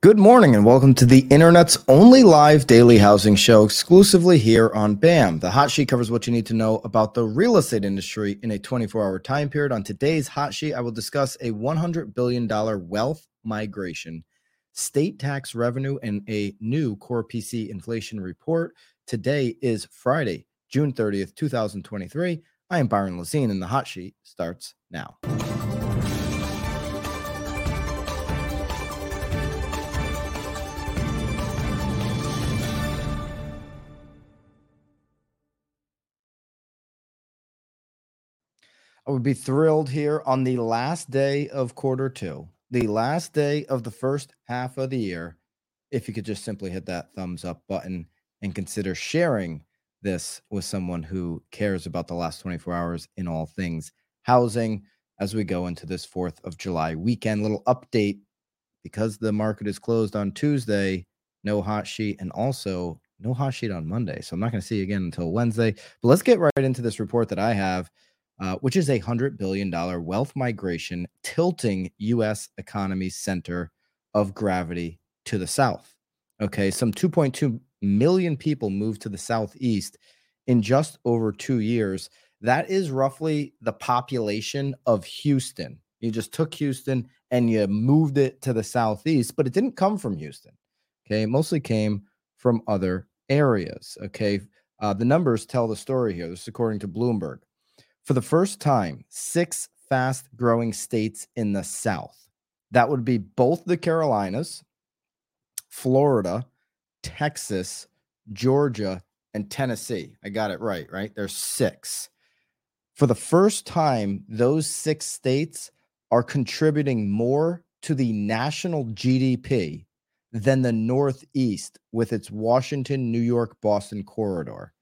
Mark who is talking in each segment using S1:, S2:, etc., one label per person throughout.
S1: Good morning and welcome to the internet's only live daily housing show exclusively here on BAM. The hot sheet covers what you need to know about the real estate industry in a 24 hour time period. On today's hot sheet, I will discuss a $100 billion wealth migration, state tax revenue, and a new core PCE inflation report. Today is Friday, June 30th, 2023. I am Byron Lazine and the hot sheet starts now. I would be thrilled here on the last day of quarter two, the last day of the first half of the year, if you could just simply hit that thumbs up button and consider sharing this with someone who cares about the last 24 hours in all things housing as we go into this 4th of July weekend. Little update because the market is closed on Tuesday, no hot sheet, and also no hot sheet on Monday. So I'm not going to see you again until Wednesday. But let's get right into this report that I have uh, which is a $100 billion wealth migration tilting U.S. economy's center of gravity to the south. Okay, some 2.2 million people moved to the southeast in just over two years. That is roughly the population of Houston. You just took Houston and you moved it to the southeast, but it didn't come from Houston. Okay, it mostly came from other areas. Okay, uh, the numbers tell the story here. This is according to Bloomberg. For the first time, six fast growing states in the South. That would be both the Carolinas, Florida, Texas, Georgia, and Tennessee. I got it right, right? There's six. For the first time, those six states are contributing more to the national GDP than the Northeast with its Washington, New York, Boston corridor.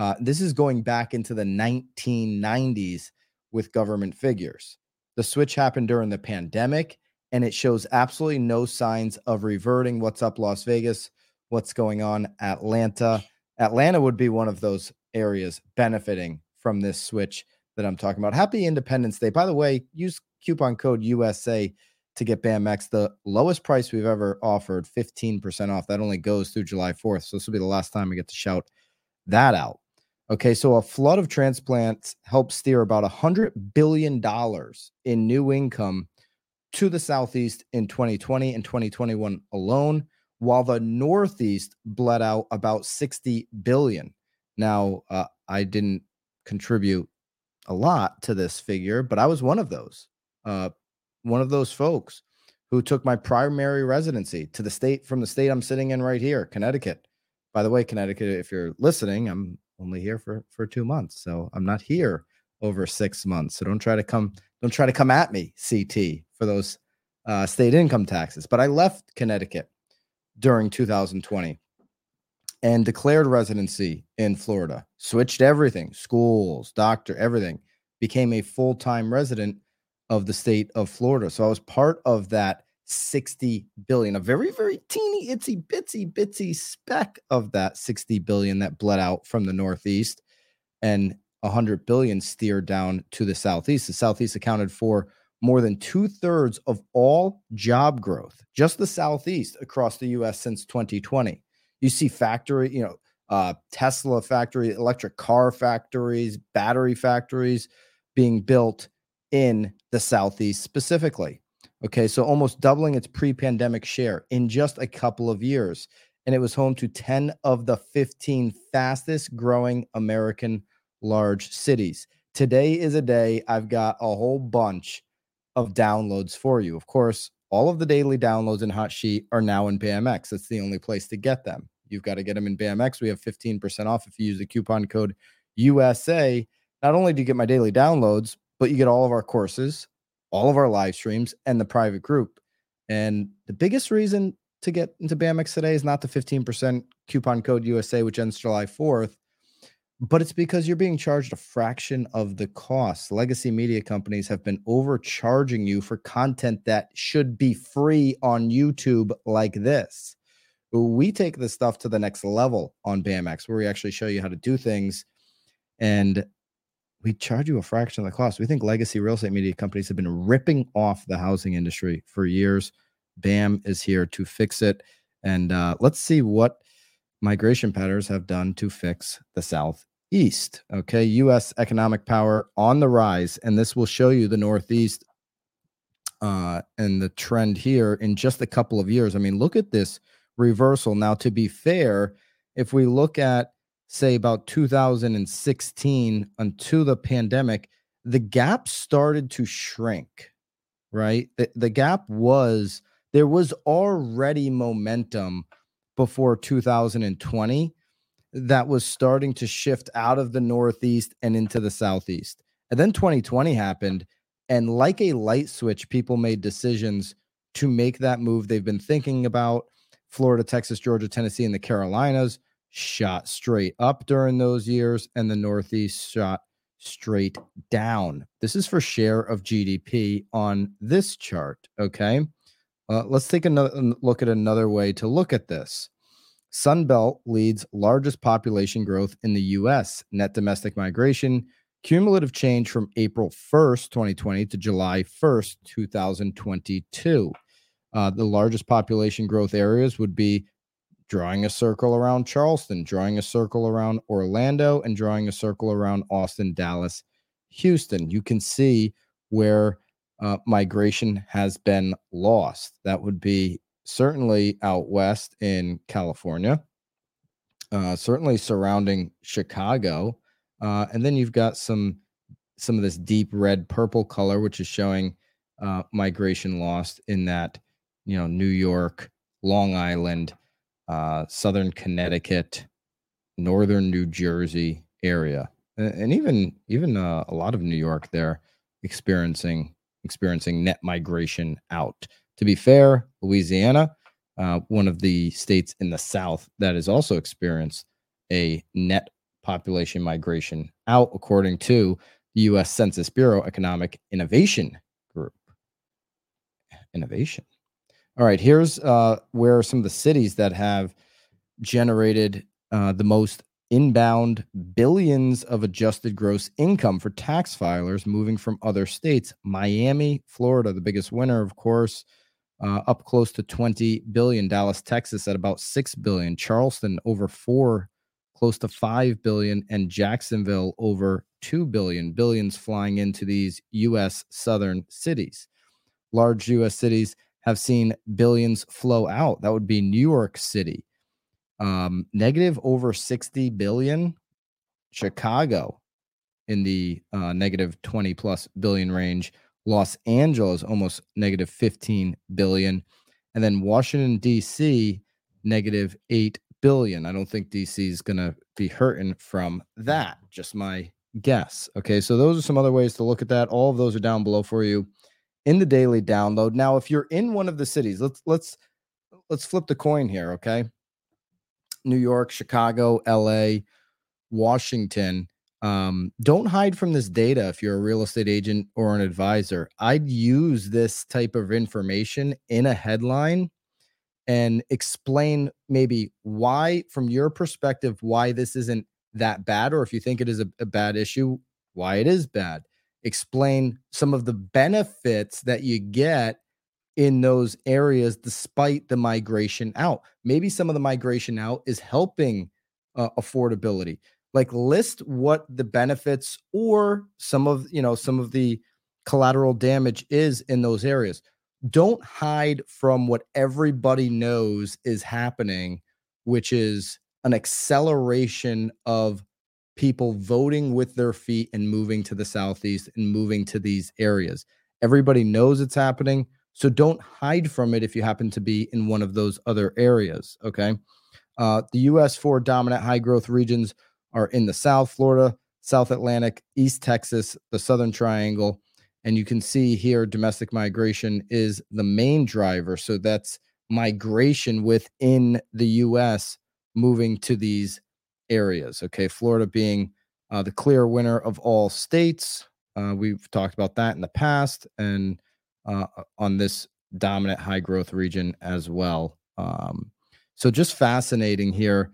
S1: Uh, this is going back into the 1990s with government figures. The switch happened during the pandemic, and it shows absolutely no signs of reverting. What's up, Las Vegas? What's going on, Atlanta? Atlanta would be one of those areas benefiting from this switch that I'm talking about. Happy Independence Day. By the way, use coupon code USA to get BAMX, the lowest price we've ever offered, 15% off. That only goes through July 4th. So this will be the last time we get to shout that out. Okay, so a flood of transplants helps steer about a $100 billion in new income to the Southeast in 2020 and 2021 alone, while the Northeast bled out about 60 billion. Now, uh, I didn't contribute a lot to this figure, but I was one of those, uh, one of those folks who took my primary residency to the state from the state I'm sitting in right here, Connecticut. By the way, Connecticut, if you're listening, I'm only here for for two months, so I'm not here over six months. So don't try to come don't try to come at me, CT, for those uh, state income taxes. But I left Connecticut during 2020 and declared residency in Florida. Switched everything, schools, doctor, everything. Became a full time resident of the state of Florida. So I was part of that 60 billion, a very, very teeny, itsy, bitsy, bitsy speck of that 60 billion that bled out from the Northeast and 100 billion steered down to the Southeast. The Southeast accounted for more than two thirds of all job growth, just the Southeast across the US since 2020. You see factory, you know, uh, Tesla factory, electric car factories, battery factories being built in the Southeast specifically. Okay, so almost doubling its pre pandemic share in just a couple of years. And it was home to 10 of the 15 fastest growing American large cities. Today is a day I've got a whole bunch of downloads for you. Of course, all of the daily downloads in Hot Sheet are now in BAMX. It's the only place to get them. You've got to get them in BAMX. We have 15% off if you use the coupon code USA. Not only do you get my daily downloads, but you get all of our courses, all of our live streams and the private group. And the biggest reason to get into BAMX today is not the 15% coupon code USA, which ends July 4th, but it's because you're being charged a fraction of the cost. Legacy media companies have been overcharging you for content that should be free on YouTube like this. We take this stuff to the next level on BAMX, where we actually show you how to do things. And we charge you a fraction of the cost. We think legacy real estate media companies have been ripping off the housing industry for years. BAM is here to fix it. And uh, let's see what migration patterns have done to fix the Southeast. Okay, U.S. economic power on the rise, and this will show you the Northeast uh, and the trend here in just a couple of years. I mean, look at this reversal. Now, to be fair, if we look at say about 2016 until the pandemic, the gap started to shrink, right? The, the gap was there was already momentum before 2020 that was starting to shift out of the Northeast and into the Southeast. And then 2020 happened. And like a light switch, people made decisions to make that move they've been thinking about. Florida, Texas, Georgia, Tennessee, and the Carolinas shot straight up during those years, and the Northeast shot straight down. This is for share of GDP on this chart. Okay. Uh, let's take another look at another way to look at this. Sunbelt leads largest population growth in the U.S. Net domestic migration, cumulative change from April 1st, 2020 to July 1st, 2022. Uh, the largest population growth areas would be drawing a circle around Charleston, drawing a circle around Orlando, and drawing a circle around Austin, Dallas, Houston. You can see where uh, migration has been lost. That would be certainly out west in California, uh, certainly surrounding Chicago, uh, and then you've got some some of this deep red purple color, which is showing uh, migration lost in that you know New York, Long Island, uh, Southern Connecticut, Northern New Jersey area, and, even even uh, a lot of New York there experiencing experiencing net migration out. To be fair, Louisiana, uh, one of the states in the South that has also experienced a net population migration out, according to the U.S. Census Bureau Economic Innovation Group. Innovation. All right, here's uh, where some of the cities that have generated uh, the most inbound billions of adjusted gross income for tax filers moving from other states. Miami, Florida, the biggest winner, of course, uh, up close to 20 billion. Dallas, Texas at about 6 billion. Charleston over 4, close to 5 billion. And Jacksonville over 2 billion. Billions flying into these U.S. southern cities. Large U.S. cities have seen billions flow out. That would be New York City, um, negative over 60 billion. Chicago in the uh, negative 20 plus billion range. Los Angeles almost negative 15 billion. And then Washington, D.C., negative 8 billion. I don't think D.C. is going to be hurting from that. Just my guess. Okay. So those are some other ways to look at that. All of those are down below for you in the daily download. Now, if you're in one of the cities, let's let's let's flip the coin here, okay? New York, Chicago, LA, Washington. Um, don't hide from this data if you're a real estate agent or an advisor. I'd use this type of information in a headline and explain maybe why, from your perspective, why this isn't that bad, or if you think it is a, a bad issue, why it is bad. Explain some of the benefits that you get in those areas despite the migration out. Maybe some of the migration out is helping uh, affordability. Like list what the benefits or some of, you know, some of the collateral damage is in those areas. Don't hide from what everybody knows is happening, which is an acceleration of people voting with their feet and moving to the southeast and moving to these areas. Everybody knows it's happening. So don't hide from it if you happen to be in one of those other areas. Okay. Uh, the US four dominant high growth regions are in the South Florida, South Atlantic, East Texas, the Southern Triangle. And you can see here domestic migration is the main driver. So that's migration within the US moving to these areas. Okay. Florida being uh, the clear winner of all states. Uh, we've talked about that in the past. And uh, on this dominant high growth region as well. Um, so just fascinating here.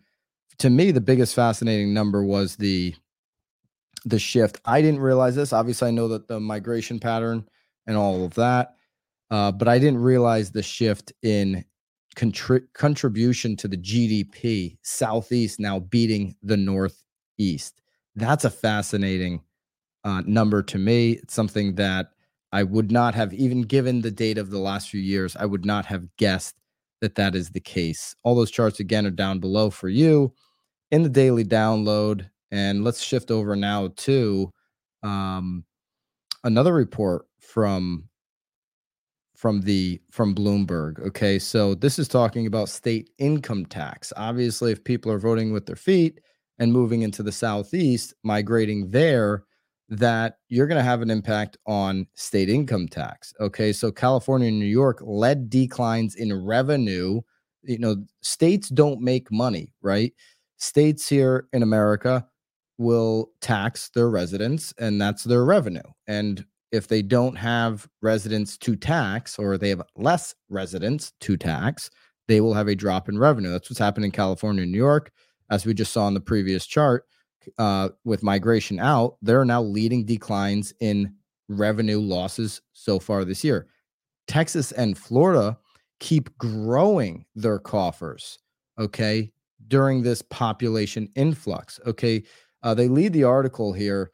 S1: To me, the biggest fascinating number was the the shift. I didn't realize this. Obviously, I know that the migration pattern and all of that. Uh, but I didn't realize the shift in contri- contribution to the GDP, Southeast now beating the Northeast. That's a fascinating uh, number to me. It's something that I would not have, even given the data of the last few years, I would not have guessed that that is the case. All those charts, again, are down below for you in the daily download. And let's shift over now to um, another report from from the from Bloomberg. Okay, so this is talking about state income tax. Obviously, if people are voting with their feet and moving into the southeast, migrating there, that you're going to have an impact on state income tax. Okay, so California and New York led declines in revenue. You know, states don't make money, right? States here in America will tax their residents, and that's their revenue. And if they don't have residents to tax or they have less residents to tax, they will have a drop in revenue. That's what's happened in California and New York. As we just saw in the previous chart, uh, with migration out, there are now leading declines in revenue losses so far this year. Texas and Florida keep growing their coffers, okay, during this population influx. Okay. Uh, they lead the article here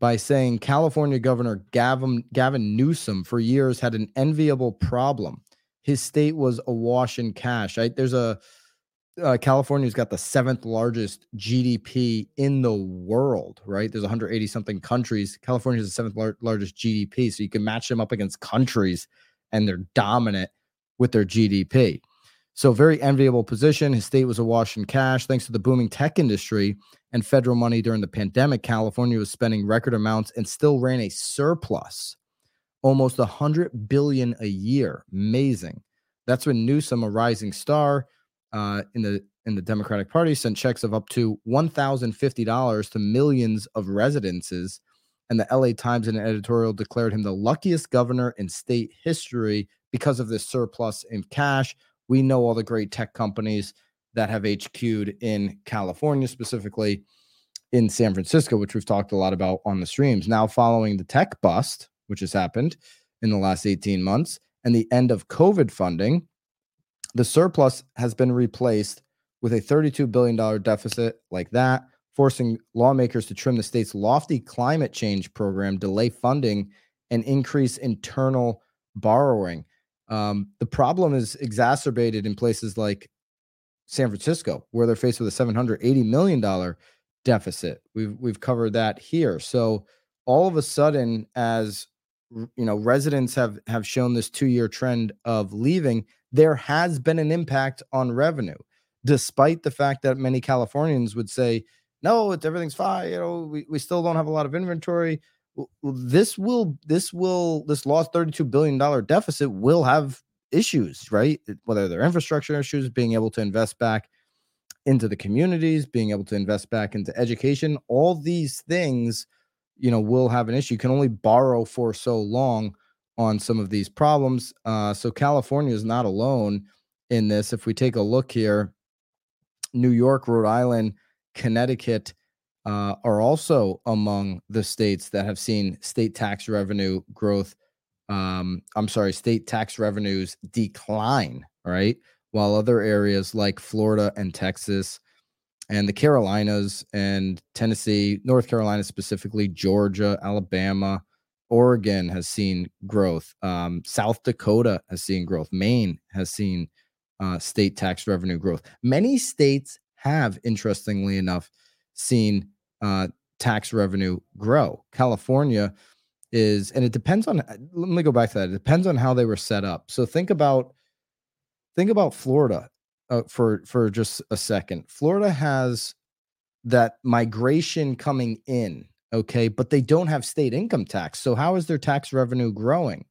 S1: by saying California Governor Gavin, Gavin Newsom for years had an enviable problem. His state was awash in cash. I, there's a uh, California's got the seventh largest GDP in the world, right? There's 180 something countries. California is the seventh lar- largest GDP. So you can match them up against countries and they're dominant with their GDP. So, very enviable position. His state was awash in cash thanks to the booming tech industry and federal money during the pandemic. California was spending record amounts and still ran a surplus, almost a hundred billion a year. Amazing. That's when Newsom, a rising star uh, in the in the Democratic Party, sent checks of up to one thousand fifty dollars to millions of residences. And the LA Times in an editorial declared him the luckiest governor in state history because of this surplus in cash we know all the great tech companies that have HQ'd in California, specifically in San Francisco, which we've talked a lot about on the streams. Now, following the tech bust, which has happened in the last 18 months, and the end of COVID funding, the surplus has been replaced with a $32 billion deficit like that, forcing lawmakers to trim the state's lofty climate change program, delay funding, and increase internal borrowing. Um, the problem is exacerbated in places like San Francisco, where they're faced with a 780 million dollar deficit. We've we've covered that here. So all of a sudden, as you know, residents have have shown this two year trend of leaving. There has been an impact on revenue, despite the fact that many Californians would say, "No, it's everything's fine." You know, we, we still don't have a lot of inventory this will this will this lost 32 billion dollar deficit will have issues right? Whether they're infrastructure issues being able to invest back into the communities being able to invest back into education all these things you know will have an issue. You can only borrow for so long on some of these problems. Uh, so california is not alone in this. If we take a look here new york rhode island connecticut uh, are also among the states that have seen state tax revenue growth. Um, I'm sorry, state tax revenues decline, right? While other areas like Florida and Texas and the Carolinas and Tennessee, North Carolina specifically, Georgia, Alabama, Oregon has seen growth. Um, South Dakota has seen growth. Maine has seen uh, state tax revenue growth. Many states have, interestingly enough, seen uh, tax revenue grow. California is, and it depends on. Uh, let me go back to that. It depends on how they were set up. So think about think about Florida uh, for for just a second. Florida has that migration coming in, okay, but they don't have state income tax. So how is their tax revenue growing?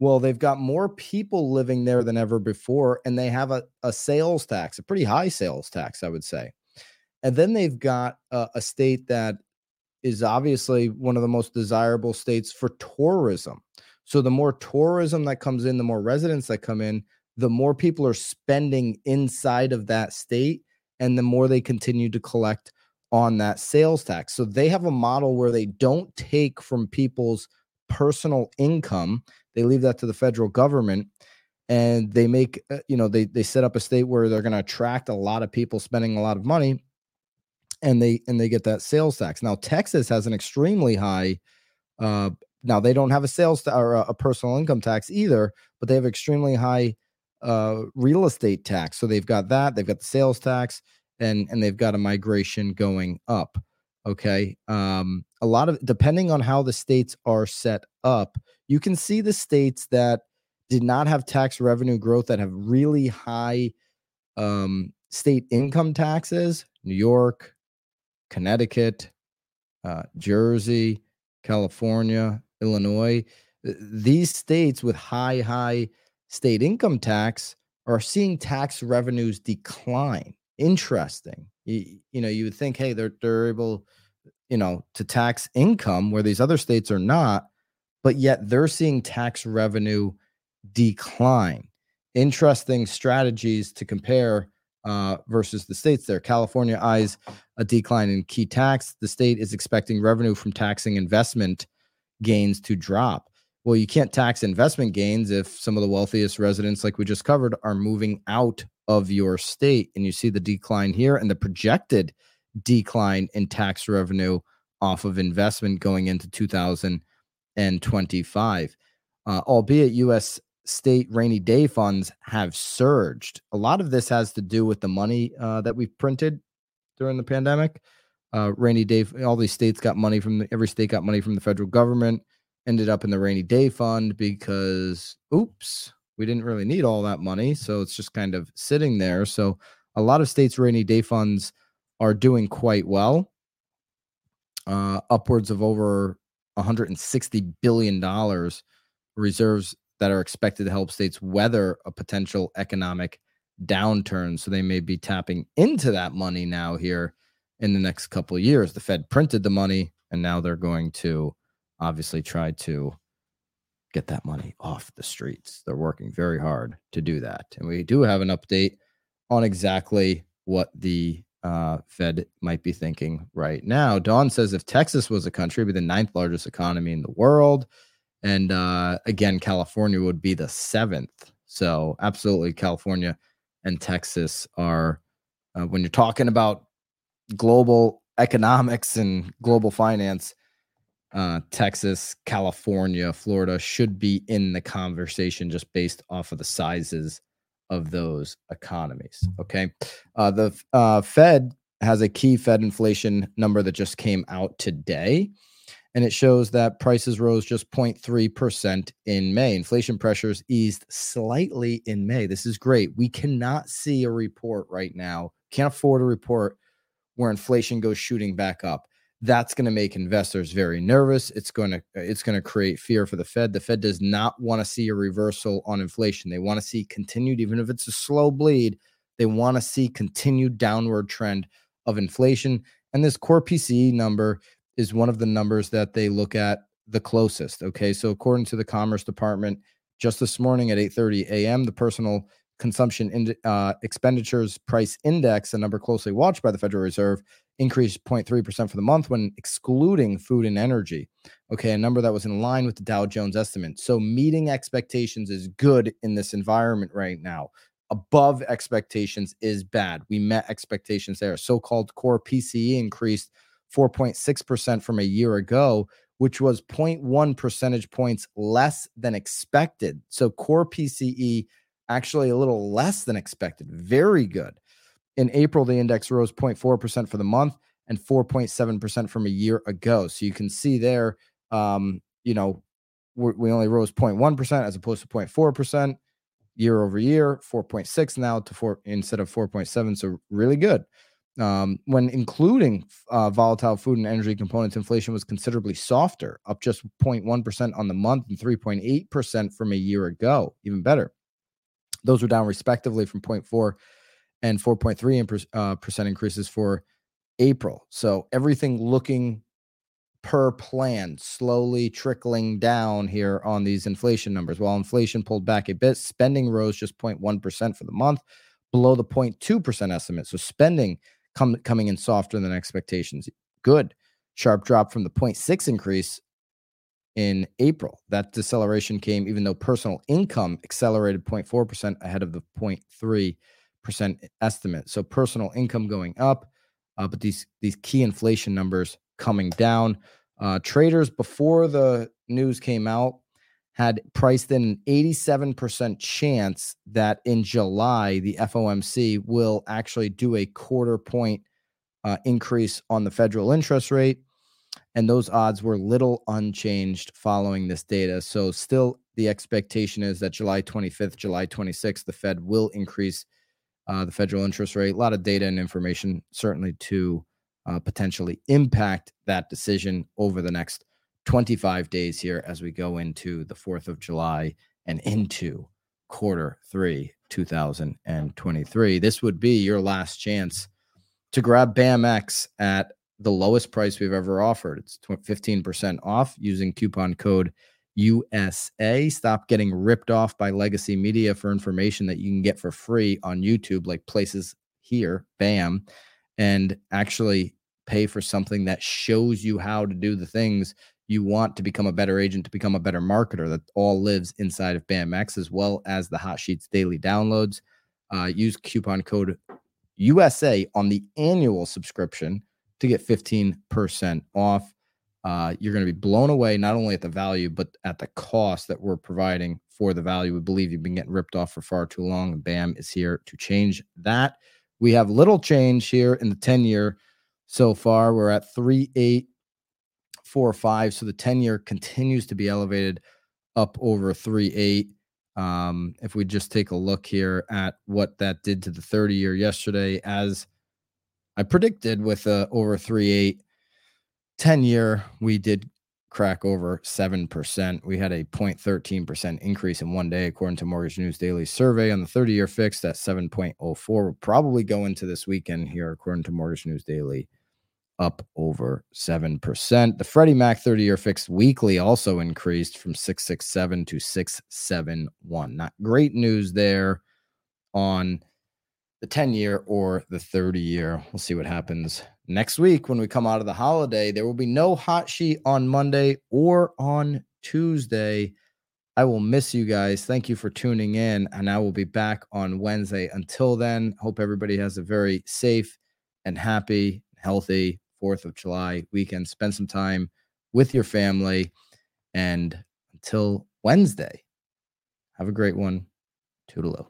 S1: Well, they've got more people living there than ever before, and they have a, a sales tax, a pretty high sales tax, I would say. And then they've got a, a state that is obviously one of the most desirable states for tourism. So the more tourism that comes in, the more residents that come in, the more people are spending inside of that state and the more they continue to collect on that sales tax. So they have a model where they don't take from people's personal income. They leave that to the federal government and they make uh, you know they they set up a state where they're going to attract a lot of people spending a lot of money and they and they get that sales tax. Now Texas has an extremely high uh now they don't have a sales ta- or a, a personal income tax either, but they have extremely high uh real estate tax. So they've got that, they've got the sales tax and and they've got a migration going up. Okay. Um a lot of depending on how the states are set up, you can see the states that did not have tax revenue growth that have really high um state income taxes, New York, Connecticut, uh, Jersey, California, Illinois. These states with high, high state income tax are seeing tax revenues decline. Interesting. You, you know, you would think, hey, they're they're able, you know, to tax income where these other states are not, but yet they're seeing tax revenue decline. Interesting strategies to compare uh, versus the states there. California eyes a decline in key tax. The state is expecting revenue from taxing investment gains to drop. Well, you can't tax investment gains if some of the wealthiest residents, like we just covered, are moving out of your state. And you see the decline here and the projected decline in tax revenue off of investment going into 2025. Uh, albeit U.S state rainy day funds have surged. A lot of this has to do with the money uh, that we've printed during the pandemic. Uh, rainy day, all these states got money from the, every state got money from the federal government, ended up in the rainy day fund because, oops, we didn't really need all that money. So it's just kind of sitting there. So a lot of states' rainy day funds are doing quite well, uh, upwards of over 160 billion dollars reserves that are expected to help states weather a potential economic downturn. So they may be tapping into that money now here in the next couple of years. The Fed printed the money, and now they're going to obviously try to get that money off the streets. They're working very hard to do that. And we do have an update on exactly what the uh, Fed might be thinking right now. Dawn says if Texas was a country, it'd be the ninth largest economy in the world. And uh, again, California would be the seventh. So, absolutely, California and Texas are, uh, when you're talking about global economics and global finance, uh, Texas, California, Florida should be in the conversation just based off of the sizes of those economies. Okay. Uh, the uh, Fed has a key Fed inflation number that just came out today and it shows that prices rose just 0.3% in May. Inflation pressures eased slightly in May. This is great. We cannot see a report right now, can't afford a report where inflation goes shooting back up. That's going to make investors very nervous. It's going to it's going to create fear for the Fed. The Fed does not want to see a reversal on inflation. They want to see continued even if it's a slow bleed, they want to see continued downward trend of inflation. And this core PCE number is one of the numbers that they look at the closest. Okay, so according to the Commerce Department, just this morning at 8:30 a.m., the personal consumption in, uh, expenditures price index, a number closely watched by the Federal Reserve, increased 0.3% for the month when excluding food and energy. Okay, a number that was in line with the Dow Jones estimate. So meeting expectations is good in this environment right now. Above expectations is bad. We met expectations there. So called core PCE increased 4.6% from a year ago, which was 0.1 percentage points less than expected. So core PCE actually a little less than expected. Very good. In April, the index rose 0.4% for the month and 4.7% from a year ago. So you can see there, um, you know, we only rose 0.1% as opposed to 0.4% year over year, 4.6 now to four instead of 4.7. So really good. Um, when including uh, volatile food and energy components, inflation was considerably softer, up just 0.1% on the month and 3.8% from a year ago. Even better. Those were down respectively from 0.4 and 4.3 uh, percent increases for April. So everything looking per plan, slowly trickling down here on these inflation numbers. While inflation pulled back a bit, spending rose just 0.1% for the month, below the 0.2% estimate. So spending come, coming in softer than expectations. Good. Sharp drop from the 0.6 increase in April. That deceleration came even though personal income accelerated 0.4% ahead of the 0.3% estimate. So personal income going up, uh, but these these key inflation numbers coming down. Uh, traders before the news came out had priced in an 87% chance that in July the FOMC will actually do a quarter point uh, increase on the federal interest rate and those odds were little unchanged following this data. So, still, the expectation is that July 25th, July 26th, the Fed will increase uh, the federal interest rate. A lot of data and information, certainly, to uh, potentially impact that decision over the next 25 days here as we go into the 4th of July and into quarter three, 2023. This would be your last chance to grab BAMX at the lowest price we've ever offered. It's 15% off using coupon code USA. Stop getting ripped off by legacy media for information that you can get for free on YouTube, like places here, bam, and actually pay for something that shows you how to do the things you want to become a better agent, to become a better marketer. That all lives inside of BAMX as well as the Hot Sheets daily downloads. Uh, use coupon code USA on the annual subscription to get 15% off. Uh, you're going to be blown away not only at the value, but at the cost that we're providing for the value. We believe you've been getting ripped off for far too long. BAM is here to change that. We have little change here in the 10 year so far. We're at 3845. So the 10 year continues to be elevated up over 38. Um, if we just take a look here at what that did to the 30 year yesterday, as I predicted with a over 3 8 10 year, we did crack over 7%. We had a 0.13% increase in one day, according to Mortgage News Daily survey on the 30 year fixed at 7.04. We'll probably go into this weekend here, according to Mortgage News Daily, up over 7%. The Freddie Mac 30 year fixed weekly also increased from 667 to 671. Not great news there on the 10 year or the 30 year. We'll see what happens next week when we come out of the holiday. There will be no hot sheet on Monday or on Tuesday. I will miss you guys. Thank you for tuning in, and I will be back on Wednesday. Until then, hope everybody has a very safe and happy, healthy 4th of July weekend. Spend some time with your family. And until Wednesday, have a great one. Toodaloo.